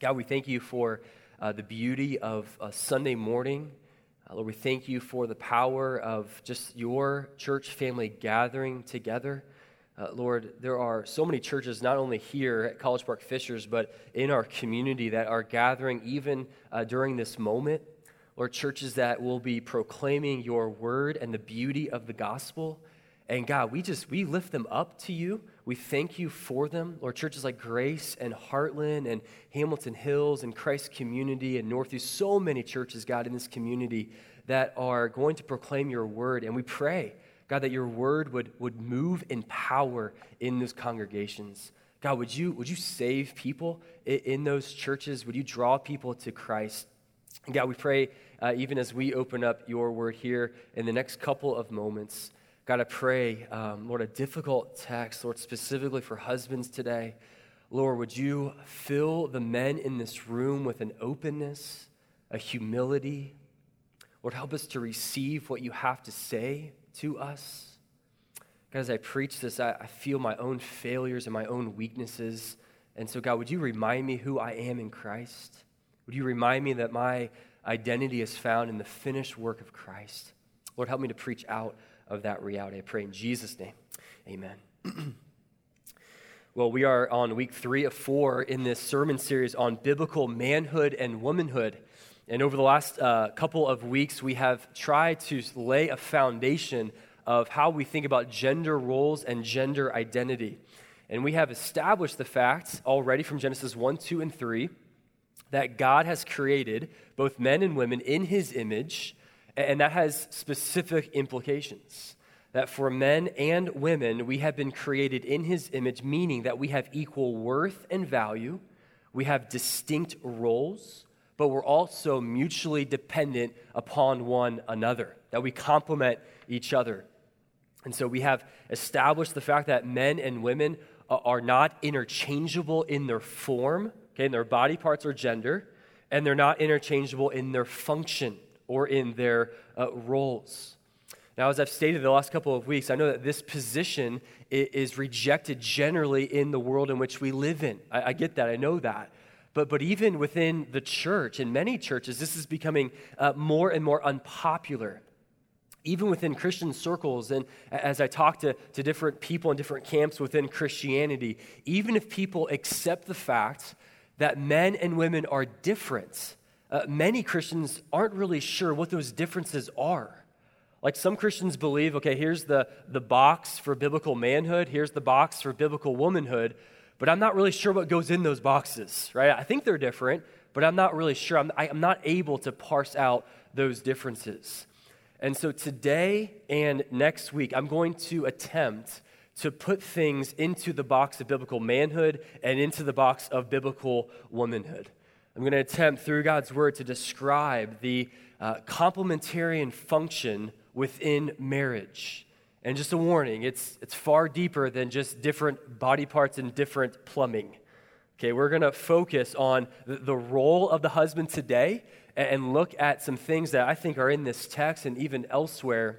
God, we thank you for uh, the beauty of Sunday morning. Uh, Lord, we thank you for the power of just your church family gathering together. Uh, Lord, there are so many churches, not only here at College Park Fishers, but in our community that are gathering even uh, during this moment. Lord, churches that will be proclaiming your word and the beauty of the gospel. And God, we just, we lift them up to you. We thank you for them. Lord, churches like Grace and Heartland and Hamilton Hills and Christ Community and Northview, so many churches, God, in this community that are going to proclaim your word. And we pray God, that your word would, would move in power in those congregations. God, would you, would you save people in, those churches? Would you draw people to Christ? God, we pray, uh, even as we open up your word here in the next couple of moments, God, I pray, um, Lord, a difficult text, Lord, specifically for husbands today. Lord, would you fill the men in this room with an openness, a humility? Lord, help us to receive what you have to say to us. God, as I preach this, I, I feel my own failures and my own weaknesses. And so, God, would you remind me who I am in Christ? Would you remind me that my identity is found in the finished work of Christ? Lord, help me to preach out of that reality. I pray in Jesus' name. Amen. well, we are on week three of four in this sermon series on biblical manhood and womanhood. And over the last uh, couple of weeks, we have tried to lay a foundation of how we think about gender roles and gender identity. And we have established the facts already from Genesis 1, 2, and 3 that God has created both men and women in his image, and that has specific implications. That for men and women, we have been created in his image, meaning that we have equal worth and value, we have distinct roles but we're also mutually dependent upon one another, that we complement each other. And so we have established the fact that men and women uh, are not interchangeable in their form, okay, in their body parts or gender, and they're not interchangeable in their function or in their uh, roles. Now, as I've stated the last couple of weeks, I know that this position is rejected generally in the world in which we live in. I, I get that, I know that. But, but even within the church, in many churches, this is becoming uh, more and more unpopular. Even within Christian circles, and as I talk to, to different people in different camps within Christianity, even if people accept the fact that men and women are different, uh, many Christians aren't really sure what those differences are. Like some Christians believe, okay, here's the, the box for biblical manhood, here's the box for biblical womanhood, but I'm not really sure what goes in those boxes, right? I think they're different, but I'm not really sure. I'm, I, am not able to parse out those differences. And so today and next week, I'm going to attempt to put things into the box of biblical manhood and into the box of biblical womanhood. I'm going to attempt through God's word to describe the uh, complementarian function within marriage and just a warning, it's, it's far deeper than just different body parts and different plumbing. Okay, we're going to focus on the, role of the husband today and look at some things that I think are in this text and even elsewhere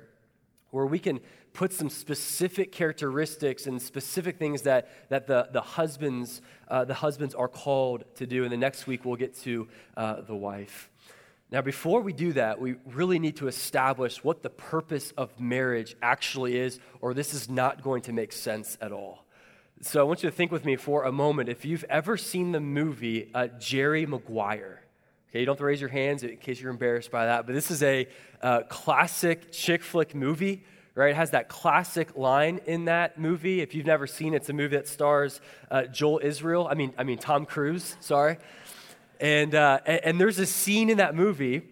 where we can put some specific characteristics and specific things that, that the, the, husbands, uh, the husbands are called to do. And the next week we'll get to uh, the wife. Now, before we do that, we really need to establish what the purpose of marriage actually is, or this is not going to make sense at all. So, I want you to think with me for a moment if you've ever seen the movie uh, Jerry Maguire. Okay, you don't have to raise your hands in case you're embarrassed by that, but this is a uh, classic chick flick movie, right? It has that classic line in that movie. If you've never seen it, it's a movie that stars uh, Joel Israel. I mean, I mean Tom Cruise. Sorry. And, uh, and there's a scene in that movie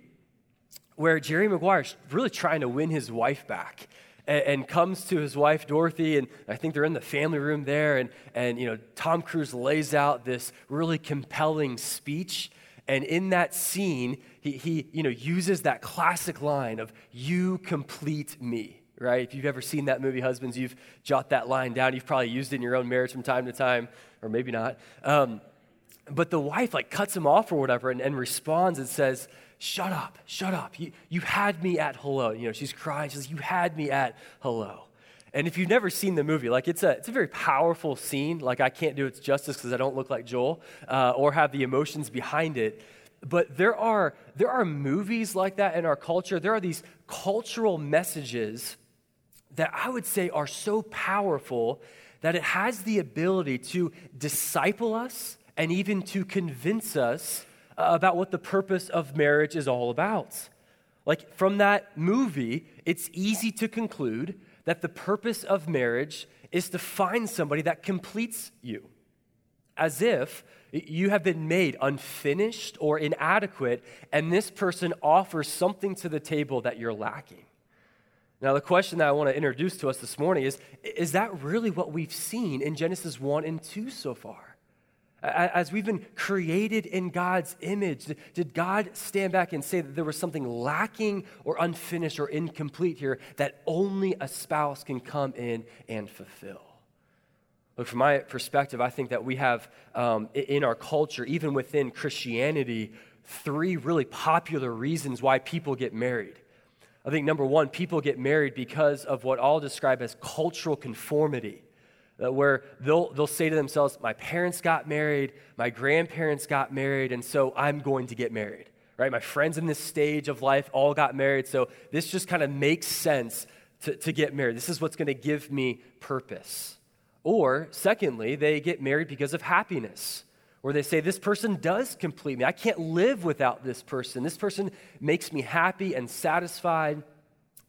where Jerry Maguire is really trying to win his wife back and, and, comes to his wife Dorothy, and I think they're in the family room there, and, and you know, Tom Cruise lays out this really compelling speech. And in that scene, he, he you know, uses that classic line of, You complete me right? If you've ever seen that movie, husbands, you've jot that line down. You've probably used it in your own marriage from time to time, or maybe not. Um, but the wife like cuts him off or whatever and, and responds and says, Shut up, shut up. You, you had me at hello. You know, she's crying. She says, You had me at hello. And if you've never seen the movie, like it's a, it's a very powerful scene. Like I can't do its justice because I don't look like Joel uh, or have the emotions behind it. But there are, there are movies like that in our culture. There are these cultural messages that I would say are so powerful that it has the ability to disciple us and even to convince us about what the purpose of marriage is all about. Like from that movie, it's easy to conclude that the purpose of marriage is to find somebody that completes you, as if you have been made unfinished or inadequate, and this person offers something to the table that you're lacking. Now, the question that I want to introduce to us this morning is Is that really what we've seen in Genesis 1 and 2 so far? As we've been created in God's image, did God stand back and say that there was something lacking or unfinished or incomplete here that only a spouse can come in and fulfill? Look, from my perspective, I think that we have um, in our culture, even within Christianity, three really popular reasons why people get married. I think number one, people get married because of what I'll describe as cultural conformity, where they'll, they'll say to themselves, My parents got married, my grandparents got married, and so I'm going to get married. Right? My friends in this stage of life all got married, so this just kind of makes sense to, to get married. This is what's going to give me purpose. Or, secondly, they get married because of happiness where they say, This person does complete me. I can't live without this person. This person makes me happy and satisfied.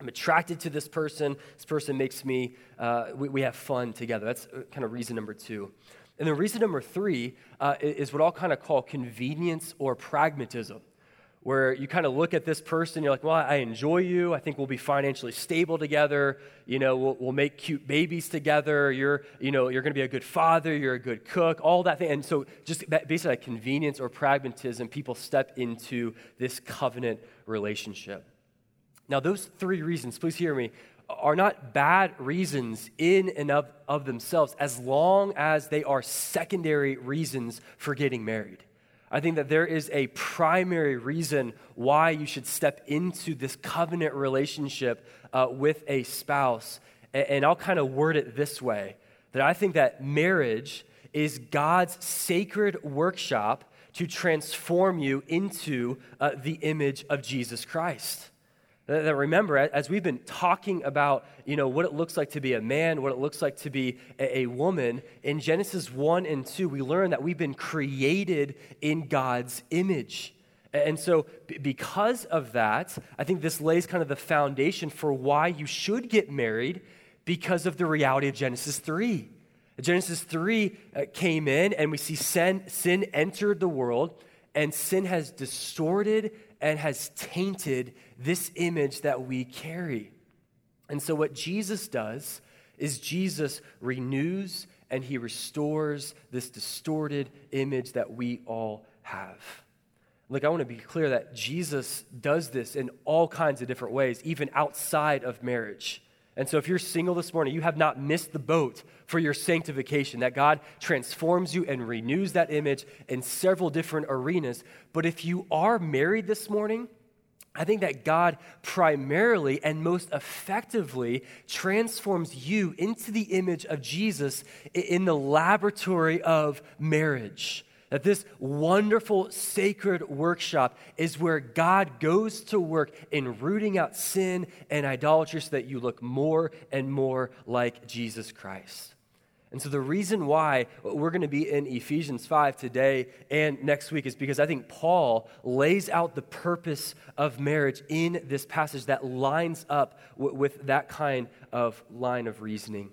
I'm attracted to this person. This person makes me, uh, we, we, have fun together. That's uh, kind of reason number two. And then reason number three uh, is what I'll kind of call convenience or pragmatism where you kind of look at this person, you're like, well, I enjoy you. I think we'll be financially stable together. You know, we'll, we'll make cute babies together. You're, you know, you're going to be a good father. You're a good cook, all that thing. And so just based on convenience or pragmatism, people step into this covenant relationship. Now, those three reasons, please hear me, are not bad reasons in and of, of themselves as long as they are secondary reasons for getting married. I think that there is a primary reason why you should step into this covenant relationship uh, with a spouse. And, and I'll kind of word it this way that I think that marriage is God's sacred workshop to transform you into uh, the image of Jesus Christ. That remember, as we've been talking about, you know, what it looks like to be a man, what it looks like to be a, a woman, in Genesis 1 and 2, we learn that we've been created in God's image. And so, because of that, I think this lays kind of the foundation for why you should get married because of the reality of Genesis 3. Genesis 3 uh, came in, and we see sin, sin entered the world, and sin has distorted and has tainted this image that we carry. And so, what Jesus does is Jesus renews and he restores this distorted image that we all have. Look, I want to be clear that Jesus does this in all kinds of different ways, even outside of marriage. And so, if you're single this morning, you have not missed the boat for your sanctification, that God transforms you and renews that image in several different arenas. But if you are married this morning, I think that God primarily and most effectively transforms you into the image of Jesus in the laboratory of marriage. That this wonderful sacred workshop is where God goes to work in rooting out sin and idolatry so that you look more and more like Jesus Christ. And so, the reason why we're going to be in Ephesians 5 today and next week is because I think Paul lays out the purpose of marriage in this passage that lines up with that kind of line of reasoning.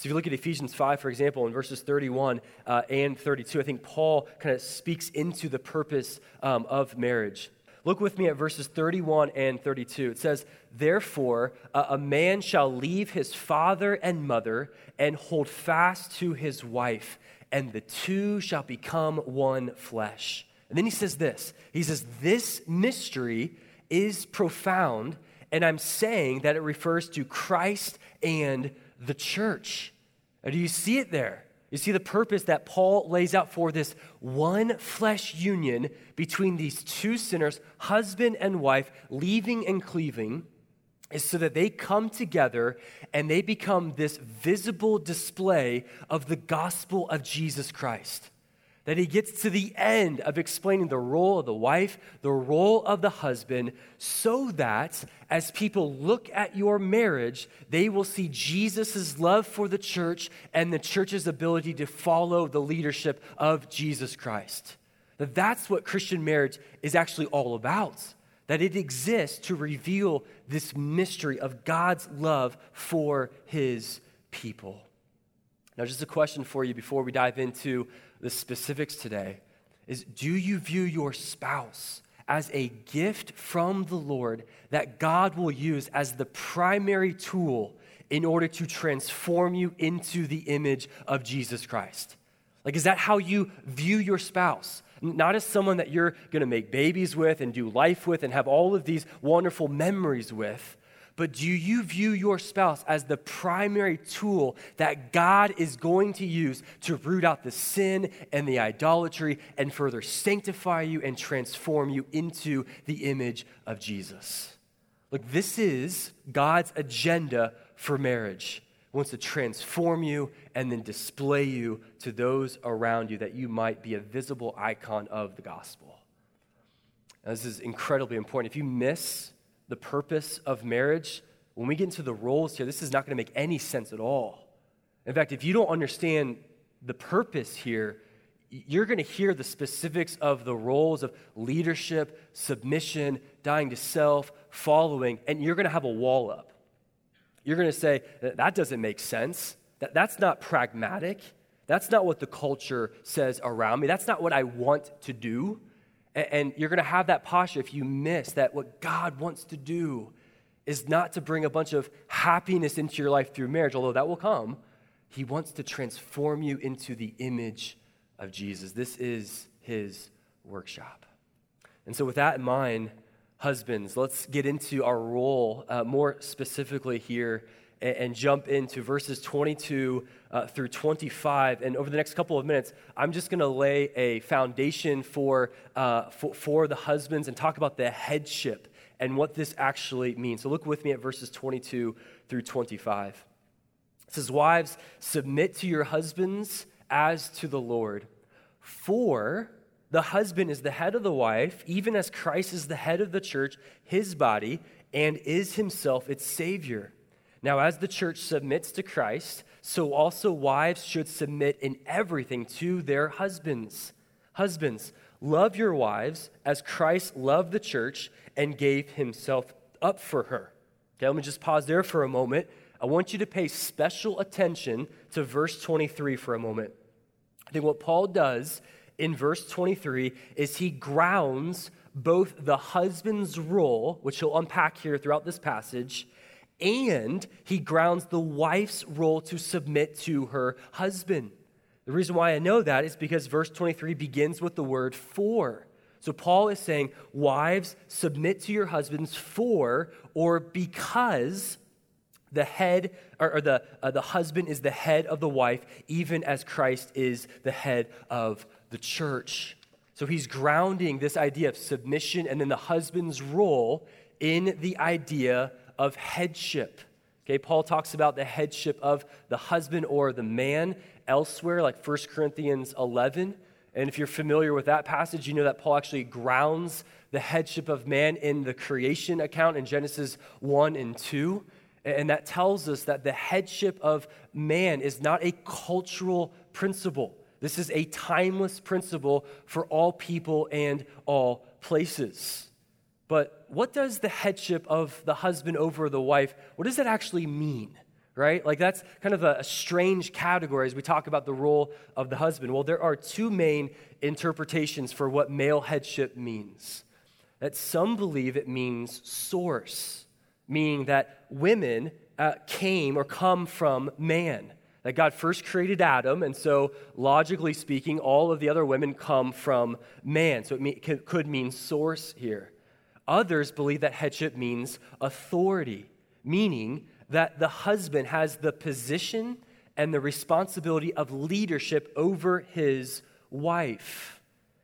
So, if you look at Ephesians 5, for example, in verses 31 uh, and 32, I think Paul kind of speaks into the purpose um, of marriage. Look with me at verses 31 and 32. It says, Therefore, uh, a man shall leave his father and mother and hold fast to his wife, and the two shall become one flesh. And then he says this He says, This mystery is profound, and I'm saying that it refers to Christ and the church. do you see it there? You see the purpose that Paul lays out for this one flesh union between these two sinners, husband and wife, leaving and cleaving. is so that they come together and they become this visible display of the gospel of Jesus Christ. That he gets to the end of explaining the role of the wife, the role of the husband, so that as people look at your marriage, they will see Jesus' love for the church and the church's ability to follow the leadership of Jesus Christ. That that's what Christian marriage is actually all about that it exists to reveal this mystery of God's love for his people. Now, just a question for you before we dive into the specifics today is do you view your spouse as a gift from the Lord that God will use as the primary tool in order to transform you into the image of Jesus Christ? Like, is that how you view your spouse? not as someone that you're going to make babies with and do life with and have all of these wonderful memories with, but do you view your spouse as the primary tool that God is going to use to root out the sin and the idolatry and further sanctify you and transform you into the image of Jesus? Look, this is God's agenda for marriage wants to transform you and then display you to those around you that you might be a visible icon of the gospel. Now, this is incredibly important. If you miss the purpose of marriage, when we get into the roles here, this is not going to make any sense at all. In fact, if you don't understand the purpose here, you're going to hear the specifics of the roles of leadership, submission, dying to self, following, and you're going to have a wall up. You're going to say, that doesn't make sense. That, that's not pragmatic. That's not what the culture says around me. That's not what I want to do. And, you're going to have that posture if you miss that what God wants to do is not to bring a bunch of happiness into your life through marriage, although that will come. He wants to transform you into the image of Jesus. This is his workshop. And so, with that in mind, husbands, let's get into our role uh, more specifically here and, and, jump into verses 22 uh, through 25. And over the next couple of minutes, I'm just going to lay a foundation for, uh, for, for the husbands and talk about the headship and what this actually means. So look with me at verses 22 through 25. It says, Wives, submit to your husbands as to the Lord. For the husband is the head of the wife, even as Christ is the head of the church, his body, and is himself its Savior. Now, as the church submits to Christ, so also wives should submit in everything to their husbands. Husbands, love your wives as Christ loved the church and gave himself up for her. Okay, let me just pause there for a moment. I want you to pay special attention to verse 23 for a moment. I think what Paul does in verse 23 is he grounds both the husband's role, which he'll unpack here throughout this passage, and he grounds the wife's role to submit to her husband. The reason why I know that is because verse 23 begins with the word for. So Paul is saying, Wives, submit to your husbands for or because the head or, or the, uh, the husband is the head of the wife, even as Christ is the head of the church. So he's grounding this idea of submission and then the husband's role in the idea of headship. Okay, Paul talks about the headship of the husband or the man elsewhere, like 1 Corinthians 11. And if you're familiar with that passage, you know that Paul actually grounds the headship of man in the creation account in Genesis 1 and 2. And that tells us that the headship of man is not a cultural principle. This is a timeless principle for all people and all places. But what does the headship of the husband over the wife, what does that actually mean? Right? Like that's kind of a, a strange category as we talk about the role of the husband. Well, there are two main interpretations for what male headship means. That some believe it means source, meaning that women uh, came or come from man that God first created Adam, and so logically speaking, all of the other women come from man. So it could mean source here. Others believe that headship means authority, meaning that the husband has the position and the responsibility of leadership over his wife.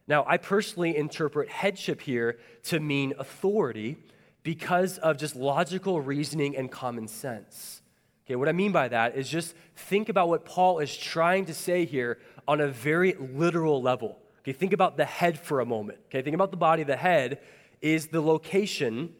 Now, I personally interpret headship here to mean authority because of just logical reasoning and common sense. Okay, what I mean by that is just think about what Paul is trying to say here on a very literal level. Okay, think about the head for a moment. Okay, think about the body. The head is the location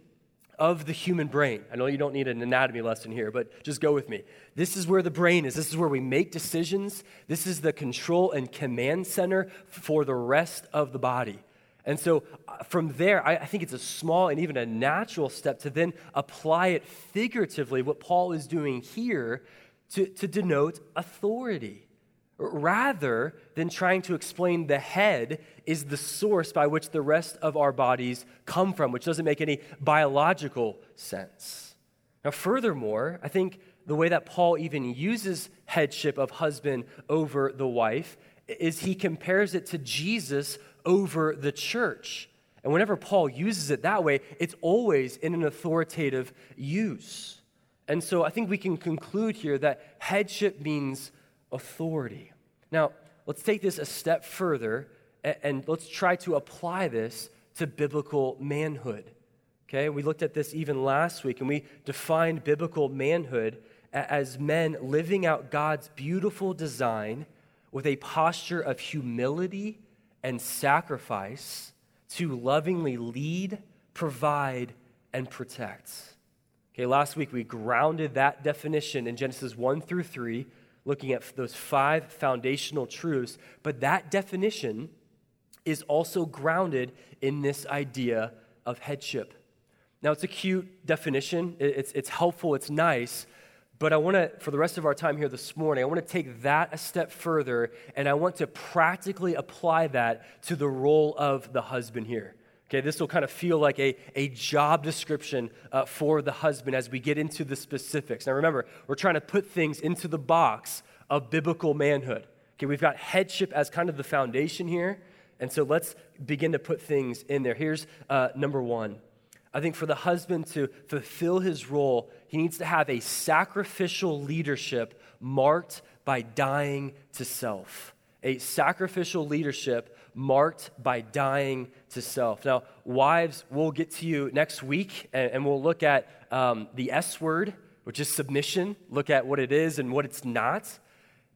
of the human brain. I know you don't need an anatomy lesson here, but just go with me. This is where the brain is. This is where we make decisions. This is the control and command center for the rest of the body. And so uh, from there, I, think it's a small and even a natural step to then apply it figuratively, what Paul is doing here, to, to denote authority rather than trying to explain the head is the source by which the rest of our bodies come from, which doesn't make any biological sense. Now, furthermore, I think the way that Paul even uses headship of husband over the wife is he compares it to Jesus over the church. And whenever Paul uses it that way, it's always in an authoritative use. And so I think we can conclude here that headship means authority. Now, let's take this a step further and, and let's try to apply this to biblical manhood. Okay, we looked at this even last week and we defined biblical manhood as men living out God's beautiful design with a posture of humility and sacrifice to lovingly lead, provide, and protect. Okay, last week we grounded that definition in Genesis 1 through 3 looking at those five foundational truths, but that definition is also grounded in this idea of headship. Now, it's a cute definition, it's, it's helpful, it's nice, but I want to, for the rest of our time here this morning, I want to take that a step further and I want to practically apply that to the role of the husband here. Okay, this will kind of feel like a, a job description uh, for the husband as we get into the specifics. Now, remember, we're trying to put things into the box of biblical manhood. Okay, we've got headship as kind of the foundation here. And so let's begin to put things in there. Here's uh, number one. I think for the husband to fulfill his role, he needs to have a sacrificial leadership marked by dying to self. A sacrificial leadership marked by dying to self. Now, wives, we'll get to you next week and, and we'll look at um, the S word, which is submission, look at what it is and what it's not.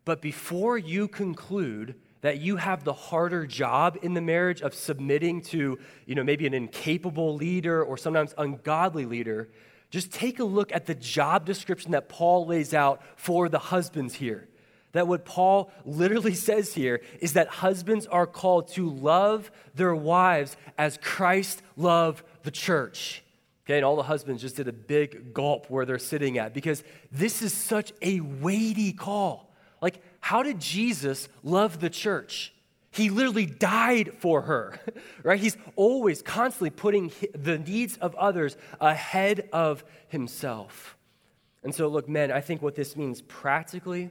But before you conclude that you have the harder job in the marriage of submitting to, you know, maybe an incapable leader or sometimes ungodly leader, just take a look at the job description that Paul lays out for the husbands here. That what Paul literally says here is that husbands are called to love their wives as Christ loved the church. Okay, and all the husbands just did a big gulp where they're sitting at because this is such a weighty call. Like, how did Jesus love the church? He literally died for her, right? He's always constantly putting the needs of others ahead of himself. And so, look, men, I think what this means practically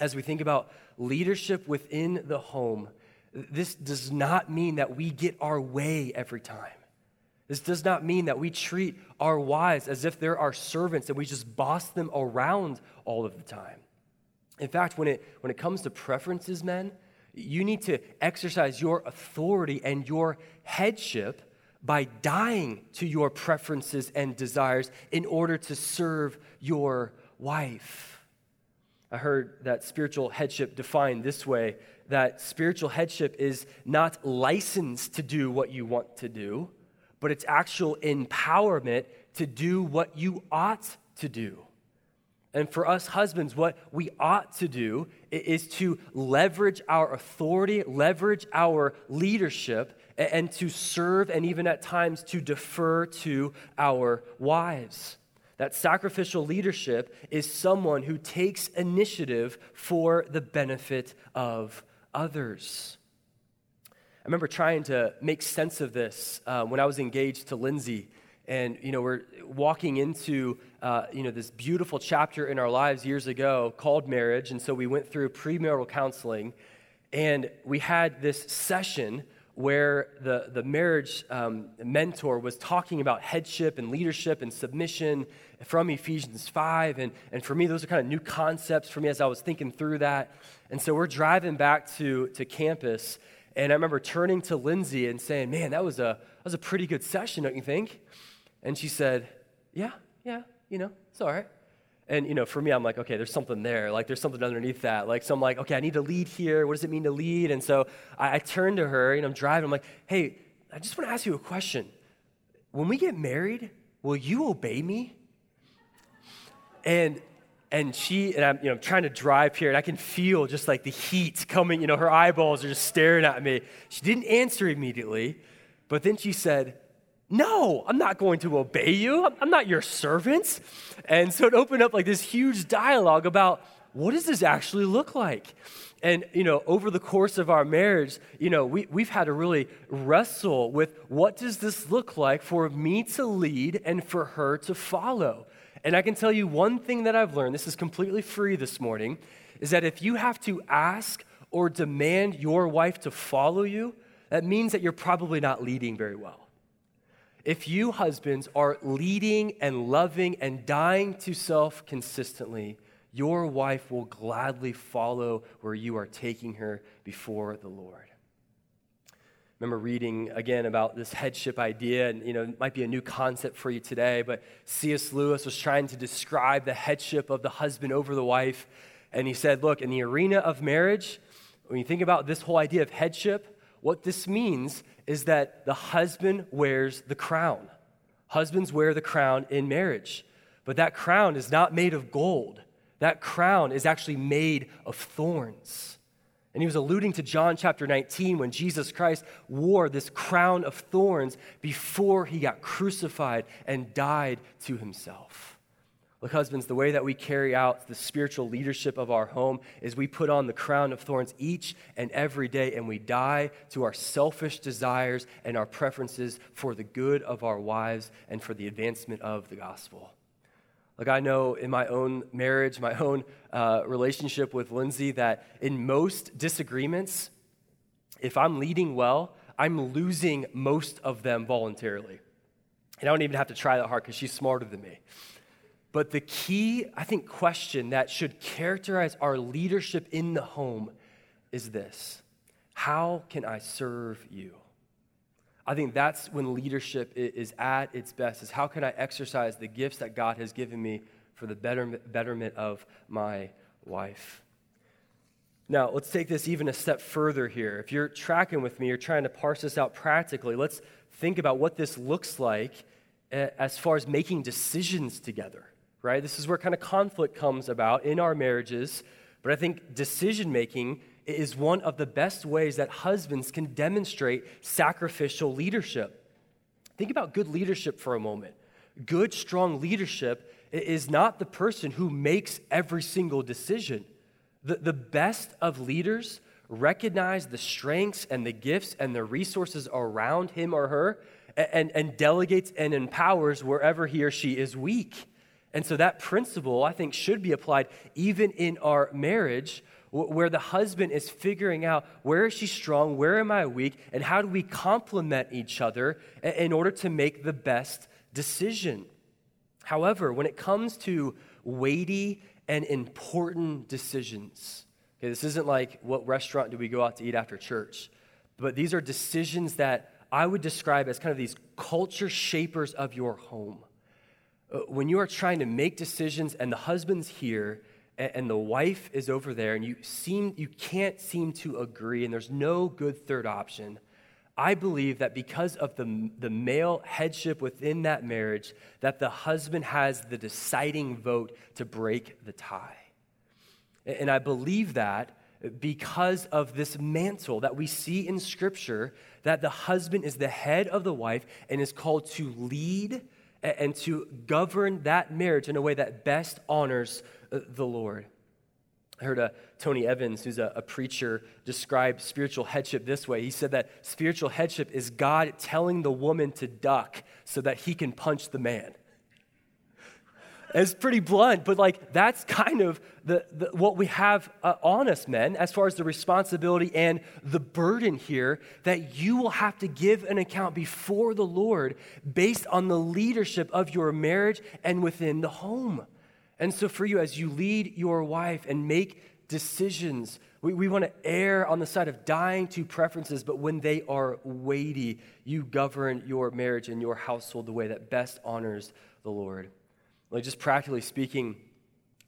as we think about leadership within the home, this does not mean that we get our way every time. This does not mean that we treat our wives as if they're our servants and we just boss them around all of the time. In fact, when it, when it comes to preferences, men, you need to exercise your authority and your headship by dying to your preferences and desires in order to serve your wife. I heard that spiritual headship defined this way that spiritual headship is not licensed to do what you want to do, but it's actual empowerment to do what you ought to do. And for us husbands, what we ought to do is to leverage our authority, leverage our leadership, and to serve and even at times to defer to our wives. That sacrificial leadership is someone who takes initiative for the benefit of others. I remember trying to make sense of this uh, when I was engaged to Lindsay. And, you know, we're walking into, uh, you know, this beautiful chapter in our lives years ago called marriage. And so we went through premarital counseling. And we had this session where the, the marriage um, mentor was talking about headship and leadership and submission from Ephesians 5. And, and for me, those are kind of new concepts for me as I was thinking through that. And so we're driving back to, to campus. And I remember turning to Lindsay and saying, Man, that was, a, that was a pretty good session, don't you think? And she said, Yeah, yeah, you know, it's all right. And, you know, for me, I'm like, okay, there's something there. Like, there's something underneath that. Like, so I'm like, okay, I need to lead here. What does it mean to lead? And so I, I turn to her and I'm driving. I'm like, hey, I just want to ask you a question. When we get married, will you obey me? And and she and I'm you know trying to drive here and I can feel just like the heat coming, you know, her eyeballs are just staring at me. She didn't answer immediately, but then she said, no, I'm not going to obey you. I'm not your servant. And so it opened up like this huge dialogue about what does this actually look like? And, you know, over the course of our marriage, you know, we, we've had to really wrestle with what does this look like for me to lead and for her to follow? And I can tell you one thing that I've learned, this is completely free this morning, is that if you have to ask or demand your wife to follow you, that means that you're probably not leading very well. If you, husbands, are leading and loving and dying to self consistently, your wife will gladly follow where you are taking her before the Lord. remember reading again about this headship idea, and you know, it might be a new concept for you today, but C.S. Lewis was trying to describe the headship of the husband over the wife. And he said, Look, in the arena of marriage, when you think about this whole idea of headship, what this means is that the husband wears the crown. Husbands wear the crown in marriage, but that crown is not made of gold. That crown is actually made of thorns. And he was alluding to John chapter 19 when Jesus Christ wore this crown of thorns before he got crucified and died to himself. Look, husbands, the way that we carry out the spiritual leadership of our home is we put on the crown of thorns each and every day and we die to our selfish desires and our preferences for the good of our wives and for the advancement of the gospel. Like, I know in my own marriage, my own uh, relationship with Lindsay, that in most disagreements, if I'm leading well, I'm losing most of them voluntarily. And I don't even have to try that hard because she's smarter than me. But the key, I think, question that should characterize our leadership in the home is this How can I serve you? I think that's when leadership is at its best, is how can I exercise the gifts that God has given me for the betterment of my wife? Now, let's take this even a step further here. If you're tracking with me, you're trying to parse this out practically, let's think about what this looks like eh, as far as making decisions together right? This is where kind of conflict comes about in our marriages. But I think decision making is one of the best ways that husbands can demonstrate sacrificial leadership. Think about good leadership for a moment. Good, strong leadership is not the person who makes every single decision. The, the best of leaders recognize the strengths and the gifts and the resources around him or her and, and delegates and empowers wherever he or she is weak. And so that principle, I think, should be applied even in our marriage, where the husband is figuring out where is she strong, where am I weak, and how do we complement each other in order to make the best decision. However, when it comes to weighty and important decisions, okay, this isn't like what restaurant do we go out to eat after church, but these are decisions that I would describe as kind of these culture shapers of your home. Uh, when you are trying to make decisions and the husband's here and the wife is over there and you seem you can't seem to agree and there's no good third option i believe that because of the, the male headship within that marriage that the husband has the deciding vote to break the tie. And i believe that because of this mantle that we see in scripture that the husband is the head of the wife and is called to lead and to govern that marriage in a way that best honors uh, the Lord. I heard a, uh, Tony Evans, who's a, a, preacher, describe spiritual headship this way. He said that spiritual headship is God telling the woman to duck so that he can punch the man. It's pretty blunt, but like that's kind of the, the what we have uh, on us, men, as far as the responsibility and the burden here that you will have to give an account before the Lord based on the leadership of your marriage and within the home. And so, for you, as you lead your wife and make decisions. We, we want to err on the side of dying to preferences, but when they are weighty, you govern your marriage and your household the way that best honors the Lord. Like, just practically speaking,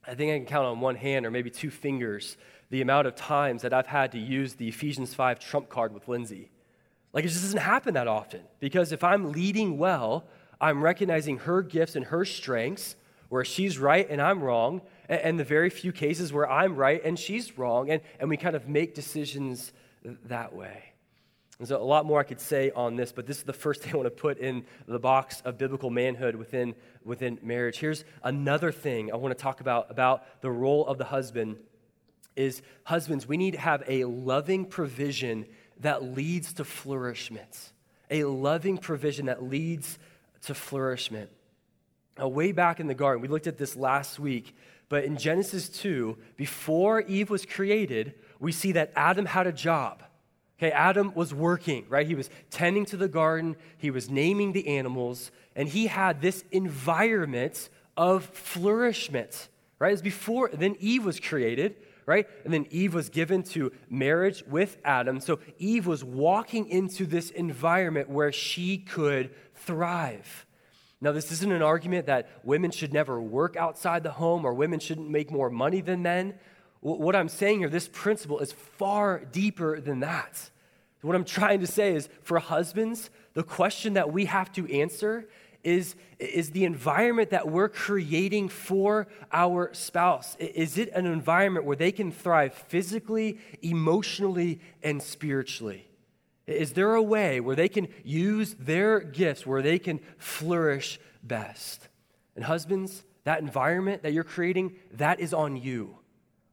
I think I can count on one hand or maybe two fingers the amount of times that I've had to use the Ephesians 5 trump card with Lindsay. Like, it just doesn't happen that often because if I'm leading well, I'm recognizing her gifts and her strengths where she's right and I'm wrong, and the very few cases where I'm right and she's wrong, and, and we kind of make decisions that way. There's a lot more I could say on this, but this is the first thing I want to put in the box of biblical manhood within, within marriage. Here's another thing I want to talk about about the role of the husband is husbands, we need to have a loving provision that leads to flourishment. A loving provision that leads to flourishment. Now, way back in the garden, we looked at this last week, but in Genesis 2, before Eve was created, we see that Adam had a job. Okay, Adam was working, right? He was tending to the garden, he was naming the animals, and he had this environment of flourishment, right? As before, then Eve was created, right? And then Eve was given to marriage with Adam. So Eve was walking into this environment where she could thrive. Now, this isn't an argument that women should never work outside the home or women shouldn't make more money than men. What I'm saying here, this principle is far deeper than that. What I'm trying to say is for husbands, the question that we have to answer is, is the environment that we're creating for our spouse. Is it an environment where they can thrive physically, emotionally, and spiritually? Is there a way where they can use their gifts, where they can flourish best? And husbands, that environment that you're creating, that is on you.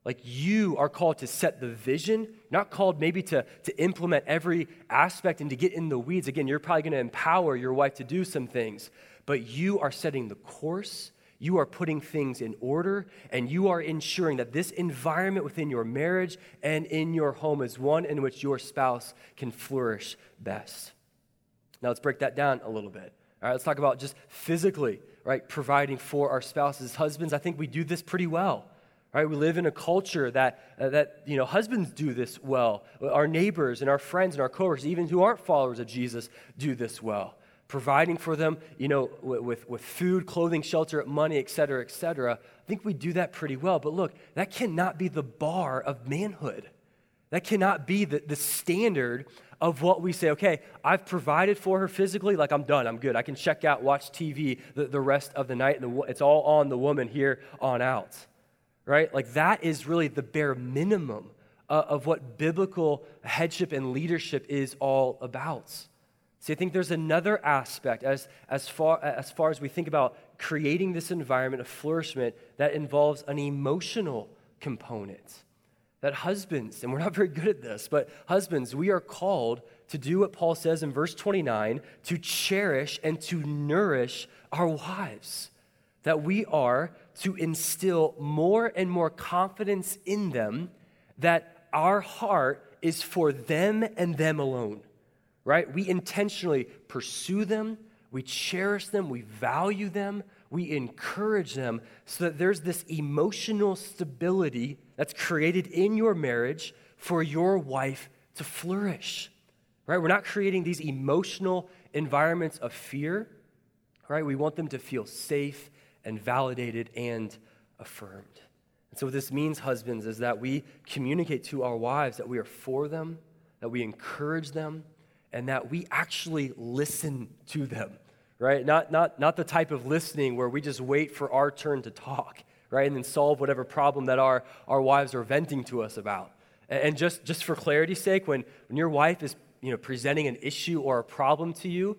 Like you are called to set the vision, not called maybe to, to implement every aspect and to get in the weeds. Again, you're probably going to empower your wife to do some things, but you are setting the course you are putting things in order and you are ensuring that this environment within your marriage and in your home is one in which your spouse can flourish best. Now let's break that down a little bit. All right, let's talk about just physically, right, providing for our spouses. Husbands, I think we do this pretty well. Right, we live in a culture that, uh, that you know, husbands do this well. Our neighbors and our friends and our coworkers, even who aren't followers of Jesus, do this well providing for them, you know, with, with food, clothing, shelter, money, et cetera, et cetera. I think we do that pretty well. But look, that cannot be the bar of manhood. That cannot be the, the standard of what we say, okay, I've provided for her physically, like I'm done, I'm good. I can check out, watch TV the, the rest of the night, and the, it's all on the woman here on out, right? Like that is really the bare minimum of what biblical headship and leadership is all about. See, I think there's another aspect as, as, far, as far as we think about creating this environment of flourishment that involves an emotional component. That husbands, and we're not very good at this, but husbands, we are called to do what Paul says in verse 29 to cherish and to nourish our wives. That we are to instill more and more confidence in them that our heart is for them and them alone right? We intentionally pursue them, we cherish them, we value them, we encourage them so that there's this emotional stability that's created in your marriage for your wife to flourish. Right? We're not creating these emotional environments of fear. Right? We want them to feel safe and validated and affirmed. And so what this means, husbands, is that we communicate to our wives that we are for them, that we encourage them, and that we actually listen to them, right? Not, not, not the type of listening where we just wait for our turn to talk, right? And then solve whatever problem that our, our wives are venting to us about. And just, just for clarity's sake, when, when your wife is you know, presenting an issue or a problem to you,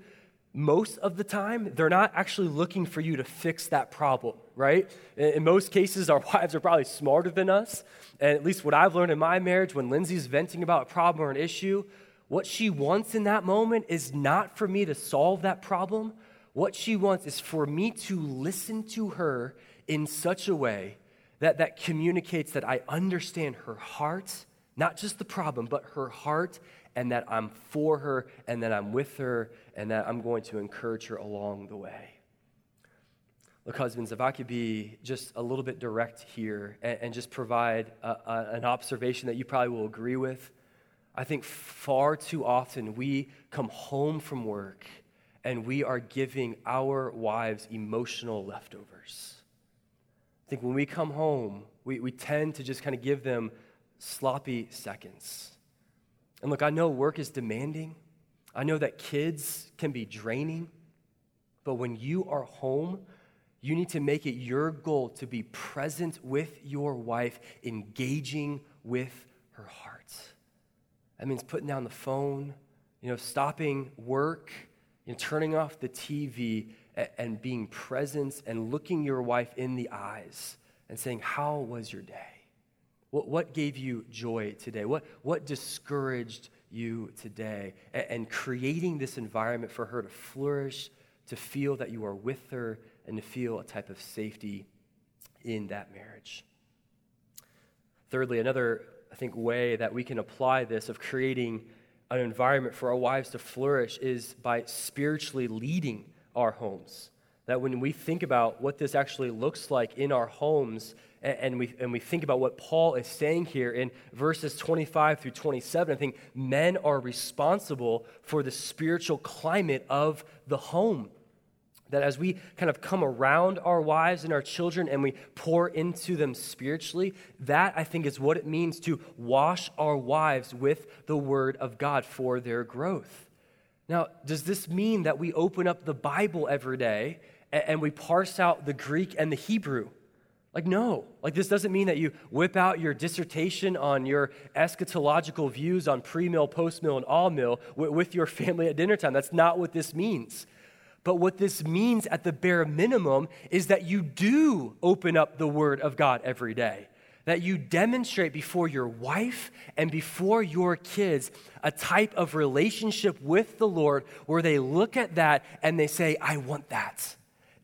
most of the time, they're not actually looking for you to fix that problem, right? In most cases, our wives are probably smarter than us. And at least what I've learned in my marriage, when Lindsay's venting about a problem or an issue, what she wants in that moment is not for me to solve that problem. What she wants is for me to listen to her in such a way that that communicates that I understand her heart, not just the problem, but her heart, and that I'm for her, and that I'm with her, and that I'm going to encourage her along the way. Look, husbands, if I could be just a little bit direct here and, and just provide a, a, an observation that you probably will agree with, I think far too often we come home from work and we are giving our wives emotional leftovers. I think when we come home, we, we tend to just kind of give them sloppy seconds. And look, I know work is demanding. I know that kids can be draining. But when you are home, you need to make it your goal to be present with your wife, engaging with her heart. That means putting down the phone, you know, stopping work, you know, turning off the TV, and being present and looking your wife in the eyes and saying, How was your day? What, what gave you joy today? What, what discouraged you today? And, and creating this environment for her to flourish, to feel that you are with her, and to feel a type of safety in that marriage. Thirdly, another, I think, way that we can apply this of creating an environment for our wives to flourish is by spiritually leading our homes. That when we think about what this actually looks like in our homes, and we, and we think about what Paul is saying here in verses 25 through 27, I think men are responsible for the spiritual climate of the home. That as we kind of come around our wives and our children and we pour into them spiritually, that I think is what it means to wash our wives with the word of God for their growth. Now, does this mean that we open up the Bible every day and we parse out the Greek and the Hebrew? Like, no. Like, this doesn't mean that you whip out your dissertation on your eschatological views on pre mill, post mill, and amill with your family at dinner time. That's not what this means. But what this means at the bare minimum is that you do open up the Word of God every day that you demonstrate before your wife and before your kids a type of relationship with the Lord where they look at that and they say, I want that.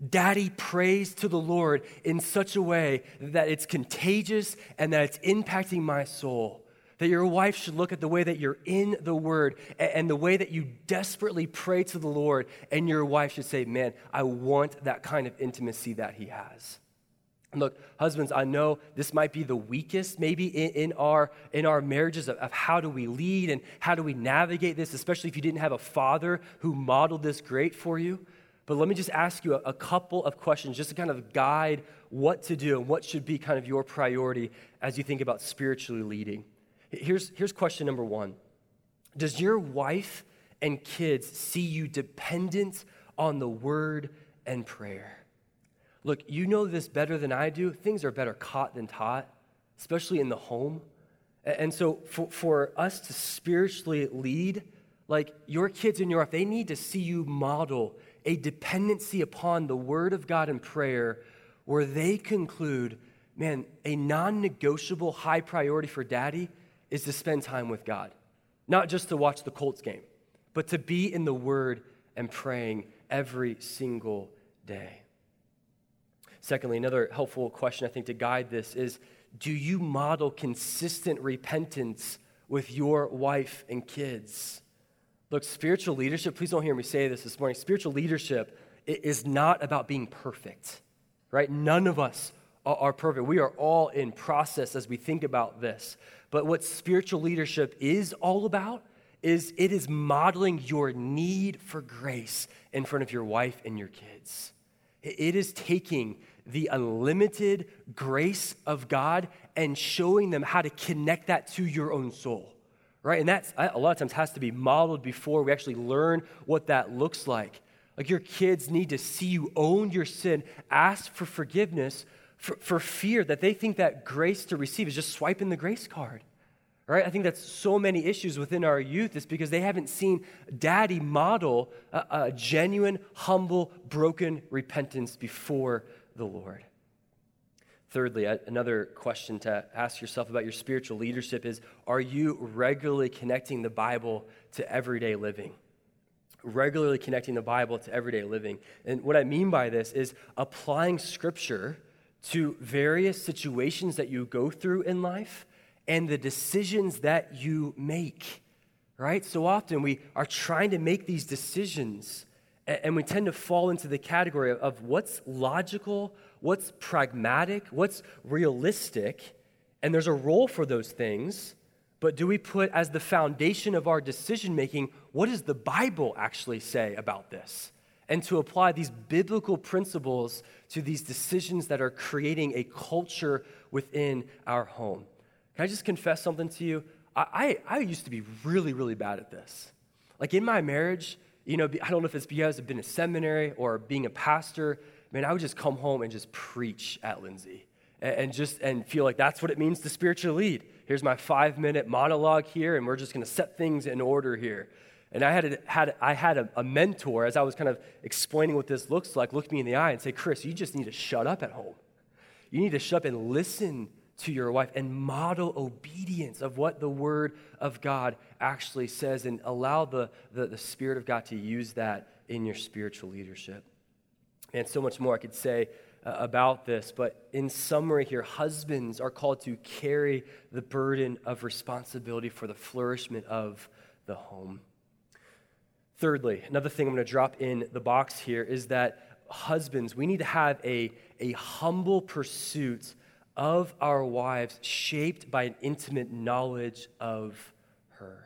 Daddy prays to the Lord in such a way that it's contagious and that it's impacting my soul. That your wife should look at the way that you're in the Word and the way that you desperately pray to the Lord, and your wife should say, Man, I want that kind of intimacy that He has. Look, husbands, I know this might be the weakest maybe in, in, our, in our marriages of, of how do we lead and how do we navigate this, especially if you didn't have a father who modeled this great for you. But let me just ask you a, a couple of questions just to kind of guide what to do and what should be kind of your priority as you think about spiritually leading. Here's, here's question number one Does your wife and kids see you dependent on the word and prayer? Look, you know this better than I do. Things are better caught than taught, especially in the home. And so, for, for us to spiritually lead, like your kids in your life, they need to see you model a dependency upon the Word of God and prayer where they conclude, man, a non negotiable high priority for daddy is to spend time with God. Not just to watch the Colts game, but to be in the Word and praying every single day. Secondly, another helpful question I think to guide this is do you model consistent repentance with your wife and kids? Look, spiritual leadership, please don't hear me say this this morning. Spiritual leadership is not about being perfect, right? None of us are perfect. We are all in process as we think about this. But what spiritual leadership is all about is it is modeling your need for grace in front of your wife and your kids. It is taking the unlimited grace of God and showing them how to connect that to your own soul. Right? And that's a lot of times has to be modeled before we actually learn what that looks like. Like your kids need to see you own your sin, ask for forgiveness for, for fear that they think that grace to receive is just swiping the grace card. Right? I think that's so many issues within our youth is because they haven't seen daddy model a, a genuine, humble, broken repentance before the Lord. Thirdly, another question to ask yourself about your spiritual leadership is Are you regularly connecting the Bible to everyday living? Regularly connecting the Bible to everyday living. And what I mean by this is applying scripture to various situations that you go through in life and the decisions that you make, right? So often we are trying to make these decisions And we tend to fall into the category of what's logical, what's pragmatic, what's realistic. And there's a role for those things. But do we put as the foundation of our decision making, what does the Bible actually say about this? And to apply these biblical principles to these decisions that are creating a culture within our home. Can I just confess something to you? I, I, I used to be really, really bad at this. Like in my marriage, you know, I don't know if it's because I've been in seminary or being a pastor. Man, I would just come home and just preach at Lindsay and, just and feel like that's what it means to spiritually lead. Here's my five minute monologue here, and we're just going to set things in order here. And I had, a, had, I had a, a, mentor, as I was kind of explaining what this looks like, look me in the eye and say, Chris, you just need to shut up at home. You need to shut up and listen to your wife and model obedience of what the Word of God actually says and allow the, the, the Spirit of God to use that in your spiritual leadership. And so much more I could say uh, about this, but in summary, here, husbands are called to carry the burden of responsibility for the flourishment of the home. Thirdly, another thing I'm going to drop in the box here is that husbands, we need to have a, a humble pursuit of our wives shaped by an intimate knowledge of her.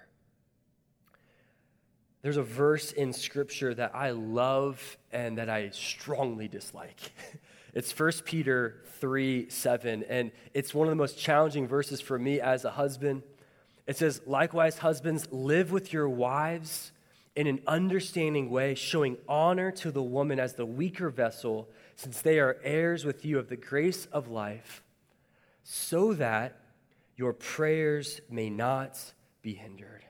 There's a verse in Scripture that I love and that I strongly dislike. It's 1 Peter 3 7, and it's one of the most challenging verses for me as a husband. It says, Likewise, husbands, live with your wives in an understanding way, showing honor to the woman as the weaker vessel, since they are heirs with you of the grace of life so that your prayers may not be hindered.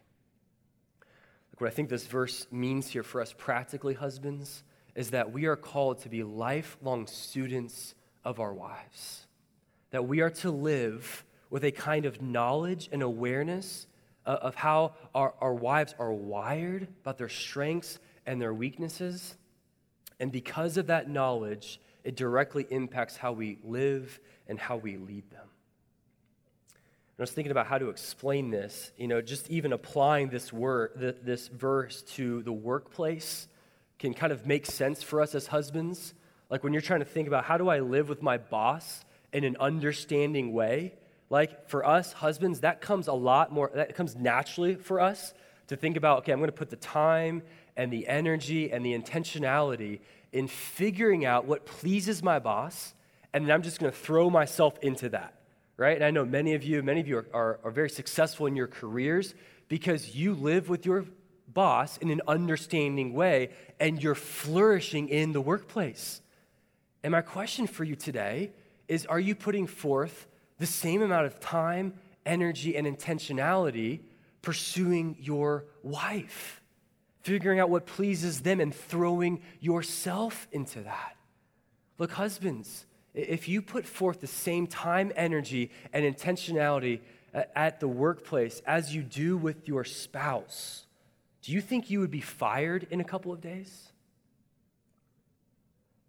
What I think this verse means here for us practically, husbands, is that we are called to be lifelong students of our wives, that we are to live with a kind of knowledge and awareness of how our, our wives are wired, about their strengths and their weaknesses. And because of that knowledge, it directly impacts how we live and how we lead them. I was thinking about how to explain this, you know, just even applying this word, this verse to the workplace can kind of make sense for us as husbands. Like when you're trying to think about how do I live with my boss in an understanding way, like for us husbands, that comes a lot more, that comes naturally for us to think about, okay, I'm going to put the time and the energy and the intentionality in figuring out what pleases my boss, and then I'm just going to throw myself into that right? And I know many of you, many of you are, are, are very successful in your careers because you live with your boss in an understanding way and you're flourishing in the workplace. And my question for you today is Are you putting forth the same amount of time, energy, and intentionality pursuing your wife? Figuring out what pleases them and throwing yourself into that. Look, husbands, if you put forth the same time, energy, and intentionality at the workplace as you do with your spouse, do you think you would be fired in a couple of days?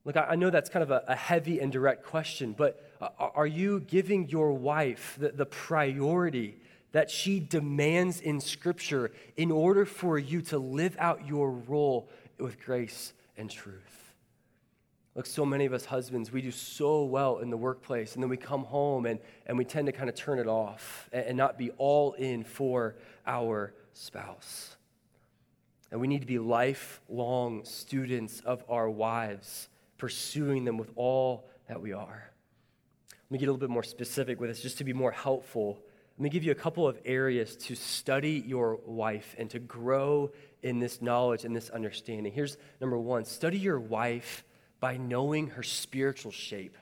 Look, I know that's kind of a, heavy and direct question, but are you giving your wife the, priority that she demands in Scripture in order for you to live out your role with grace and truth? Look, so many of us husbands, we do so well in the workplace, and then we come home and, and we tend to kind of turn it off and, and not be all in for our spouse. And we need to be lifelong students of our wives, pursuing them with all that we are. Let me get a little bit more specific with this, just to be more helpful. Let me give you a couple of areas to study your wife and to grow in this knowledge and this understanding. Here's number one study your wife by knowing her spiritual shape.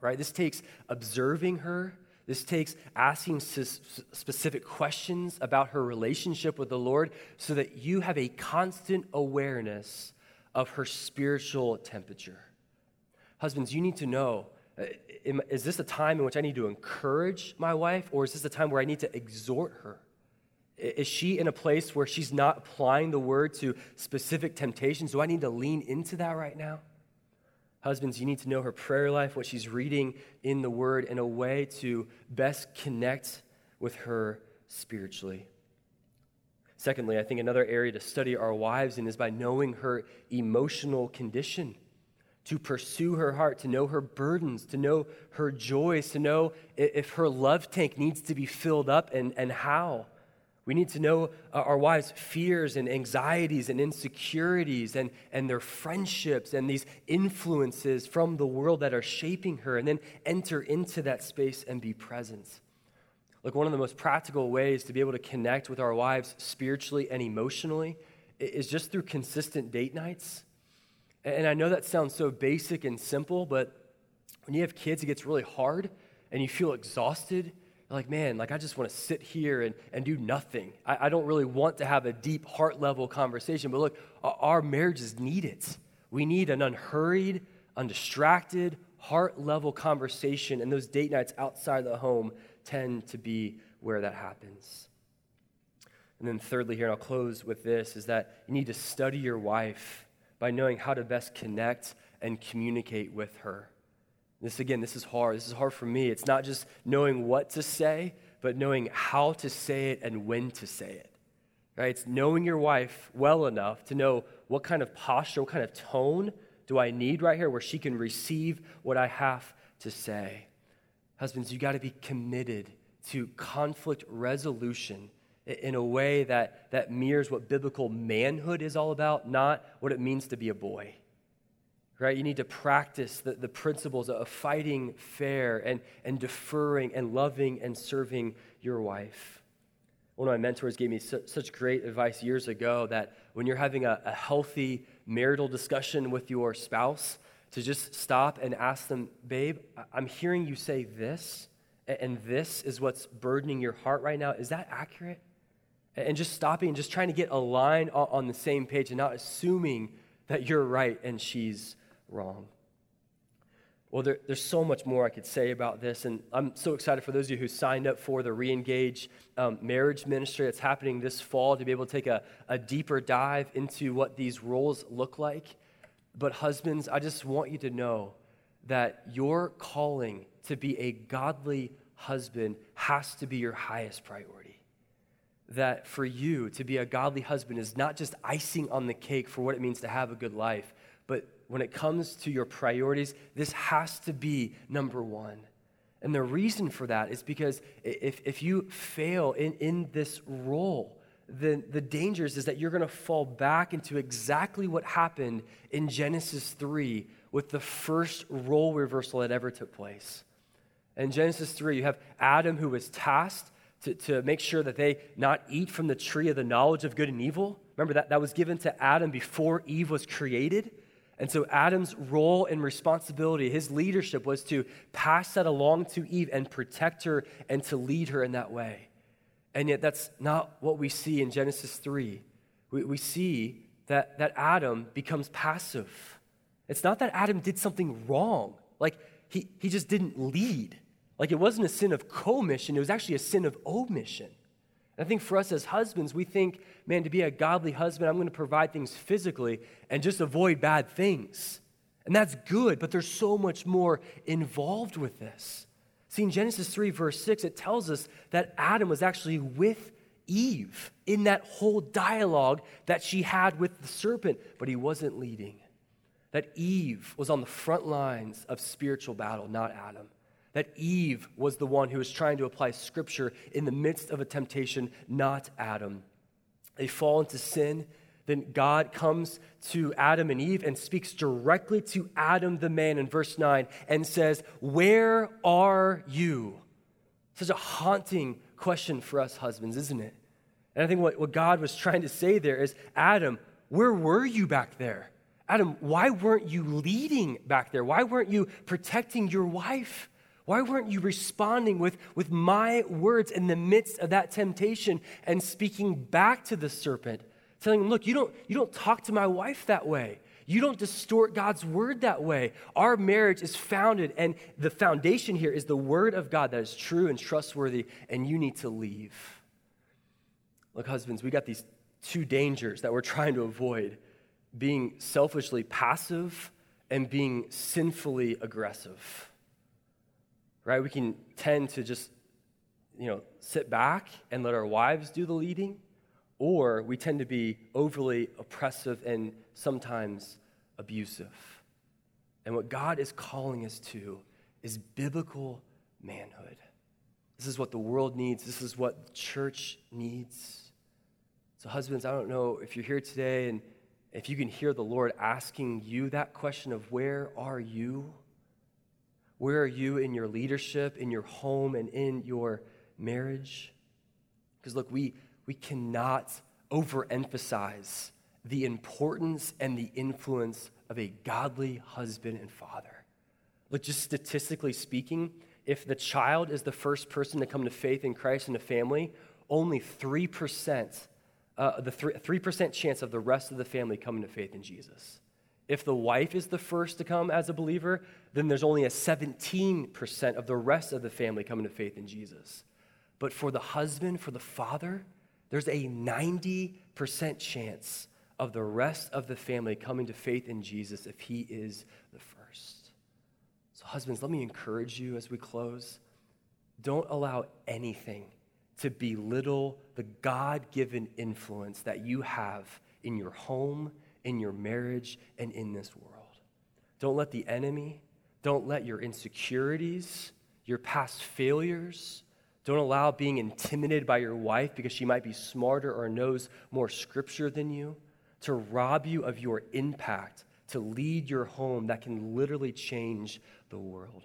Right? This takes observing her. This takes asking specific questions about her relationship with the Lord so that you have a constant awareness of her spiritual temperature. Husbands, you need to know uh, is this a time in which I need to encourage my wife, or is this a time where I need to exhort her? Is she in a place where she's not applying the word to specific temptations? Do I need to lean into that right now? Husbands, you need to know her prayer life, what she's reading in the Word, in a way to best connect with her spiritually. Secondly, I think another area to study our wives in is by knowing her emotional condition, to pursue her heart, to know her burdens, to know her joys, to know if her love tank needs to be filled up and, and how. We need to know uh, our wives' fears and anxieties and insecurities and, and their friendships and these influences from the world that are shaping her, and then enter into that space and be present. Like, one of the most practical ways to be able to connect with our wives spiritually and emotionally is just through consistent date nights. And I know that sounds so basic and simple, but when you have kids, it gets really hard and you feel exhausted like, man, like I just want to sit here and, and do nothing. I, I don't really want to have a deep heart level conversation. But look, our, our marriages need it. We need an unhurried, undistracted, heart level conversation. And those date nights outside the home tend to be where that happens. And then, thirdly, here, and I'll close with this, is that you need to study your wife by knowing how to best connect and communicate with her. This, again, this is hard. This is hard for me. It's not just knowing what to say, but knowing how to say it and when to say it. Right? It's knowing your wife well enough to know what kind of posture, what kind of tone do I need right here where she can receive what I have to say. Husbands, you got to be committed to conflict resolution in a way that, that mirrors what biblical manhood is all about, not what it means to be a boy right? You need to practice the, the principles of fighting fair and, and deferring and loving and serving your wife. One of my mentors gave me su- such great advice years ago that when you're having a, a healthy marital discussion with your spouse, to just stop and ask them, babe, I'm hearing you say this, and this is what's burdening your heart right now. Is that accurate? And just stopping and just trying to get aligned on the same page and not assuming that you're right and she's wrong. Well, there, there's so much more I could say about this, and I'm so excited for those of you who signed up for the Reengage um, marriage ministry that's happening this fall to be able to take a, a deeper dive into what these roles look like. But, husbands, I just want you to know that your calling to be a godly husband has to be your highest priority. That for you to be a godly husband is not just icing on the cake for what it means to have a good life, but when it comes to your priorities, this has to be number one. And the reason for that is because if, if you fail in, in this role, then the dangers is that you're going to fall back into exactly what happened in Genesis 3 with the first role reversal that ever took place. In Genesis 3, you have Adam who was tasked to, to make sure that they not eat from the tree of the knowledge of good and evil. Remember that that was given to Adam before Eve was created. And so Adam's role and responsibility, his leadership was to pass that along to Eve and protect her and to lead her in that way. And yet, that's not what we see in Genesis 3. We, we see that, that Adam becomes passive. It's not that Adam did something wrong, like, he, he just didn't lead. Like, it wasn't a sin of commission, it was actually a sin of omission. I think for us as husbands, we think, man, to be a godly husband, I'm going to provide things physically and just avoid bad things. And that's good, but there's so much more involved with this. See, in Genesis 3, verse 6, it tells us that Adam was actually with Eve in that whole dialogue that she had with the serpent, but he wasn't leading. That Eve was on the front lines of spiritual battle, not Adam that Eve was the one who was trying to apply scripture in the midst of a temptation, not Adam. They fall into sin. Then God comes to Adam and Eve and speaks directly to Adam, the man, in verse 9 and says, Where are you? Such a haunting question for us husbands, isn't it? And I think what, what God was trying to say there is, Adam, where were you back there? Adam, why weren't you leading back there? Why weren't you protecting your wife? Why weren't you responding with, with my words in the midst of that temptation and speaking back to the serpent, telling him, Look, you don't, you don't talk to my wife that way. You don't distort God's word that way. Our marriage is founded, and the foundation here is the word of God that is true and trustworthy, and you need to leave. Look, husbands, we got these two dangers that we're trying to avoid being selfishly passive and being sinfully aggressive right? We can tend to just, you know, sit back and let our wives do the leading, or we tend to be overly oppressive and sometimes abusive. And what God is calling us to is biblical manhood. This is what the world needs, this is what the church needs. So, husbands, I don't know if you're here today and if you can hear the Lord asking you that question of where are you? Where are you in your leadership, in your home, and in your marriage? Because look, we, we cannot overemphasize the importance and the influence of a godly husband and father. Look, just statistically speaking, if the child is the first person to come to faith in Christ in a family, only 3%, uh, the 3, 3% chance of the rest of the family coming to faith in Jesus. If the wife is the first to come as a believer, then there's only a 17% of the rest of the family coming to faith in Jesus. But for the husband, for the father, there's a 90% chance of the rest of the family coming to faith in Jesus if he is the first. So, husbands, let me encourage you as we close. Don't allow anything to belittle the God given influence that you have in your home, in your marriage, and in this world. Don't let the enemy, don't let your insecurities, your past failures, don't allow being intimidated by your wife because she might be smarter or knows more scripture than you to rob you of your impact to lead your home that can literally change the world.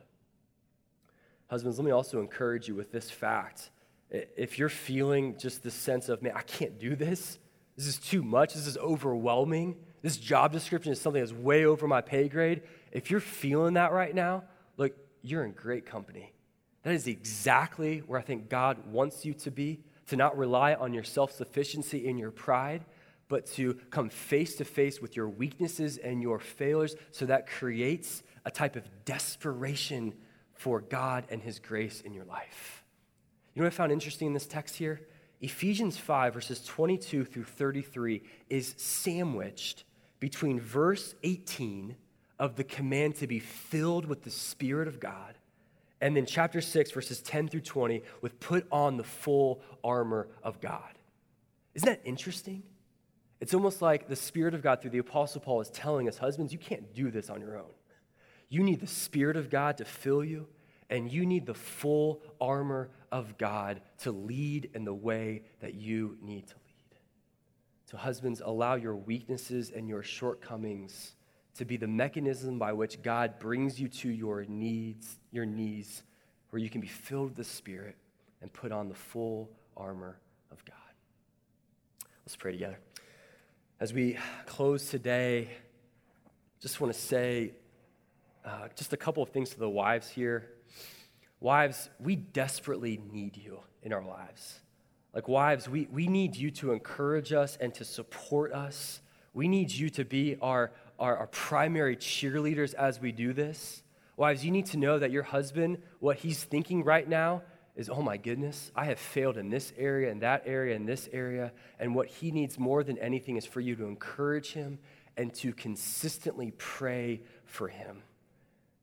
Husbands, let me also encourage you with this fact. If you're feeling just this sense of, man, I can't do this, this is too much, this is overwhelming, this job description is something that's way over my pay grade. If you're feeling that right now, look, you're in great company. That is exactly where I think God wants you to be, to not rely on your self sufficiency and your pride, but to come face to face with your weaknesses and your failures. So that creates a type of desperation for God and His grace in your life. You know what I found interesting in this text here? Ephesians 5, verses 22 through 33, is sandwiched between verse 18 of the command to be filled with the Spirit of God and then chapter 6, verses 10 through 20, with put on the full armor of God. Isn't that interesting? It's almost like the Spirit of God through the Apostle Paul is telling us, husbands, you can't do this on your own. You need the Spirit of God to fill you, and you need the full armor of God to lead in the way that you need to. So, husbands, allow your weaknesses and your shortcomings to be the mechanism by which God brings you to your needs, your knees, where you can be filled with the Spirit and put on the full armor of God. Let's pray together. As we close today, just want to say uh, just a couple of things to the wives here. Wives, we desperately need you in our lives. Like, wives, we, we need you to encourage us and to support us. We need you to be our, our, our primary cheerleaders as we do this. Wives, you need to know that your husband, what he's thinking right now is, oh my goodness, I have failed in this area and that area and this area. And what he needs more than anything is for you to encourage him and to consistently pray for him.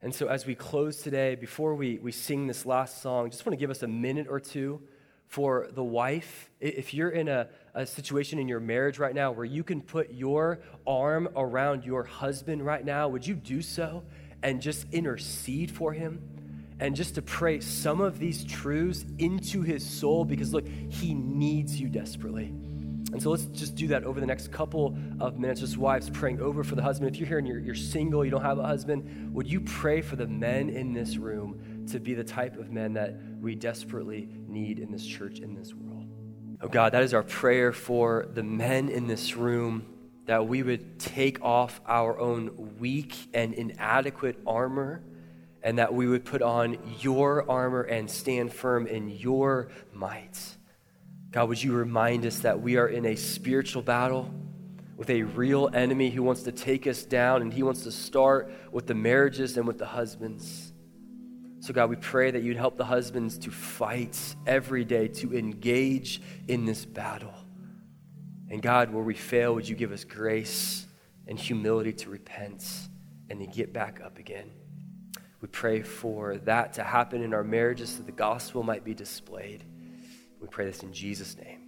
And so, as we close today, before we, we sing this last song, just want to give us a minute or two for the wife. If you're in a, a situation in your marriage right now where you can put your arm around your husband right now, would you do so and just intercede for him? And just to pray some of these truths into his soul because, look, he needs you desperately. And so let's just do that over the next couple of minutes. Just wives praying over for the husband. If you're here and you're, you're single, you don't have a husband, would you pray for the men in this room to be the type of men that we desperately need in this church, in this world? Oh God, that is our prayer for the men in this room that we would take off our own weak and inadequate armor and that we would put on your armor and stand firm in your might. God, would you remind us that we are in a spiritual battle with a real enemy who wants to take us down, and he wants to start with the marriages and with the husbands. So, God, we pray that you'd help the husbands to fight every day, to engage in this battle. And, God, where we fail, would you give us grace and humility to repent and to get back up again? We pray for that to happen in our marriages so the gospel might be displayed. We pray this in Jesus' name.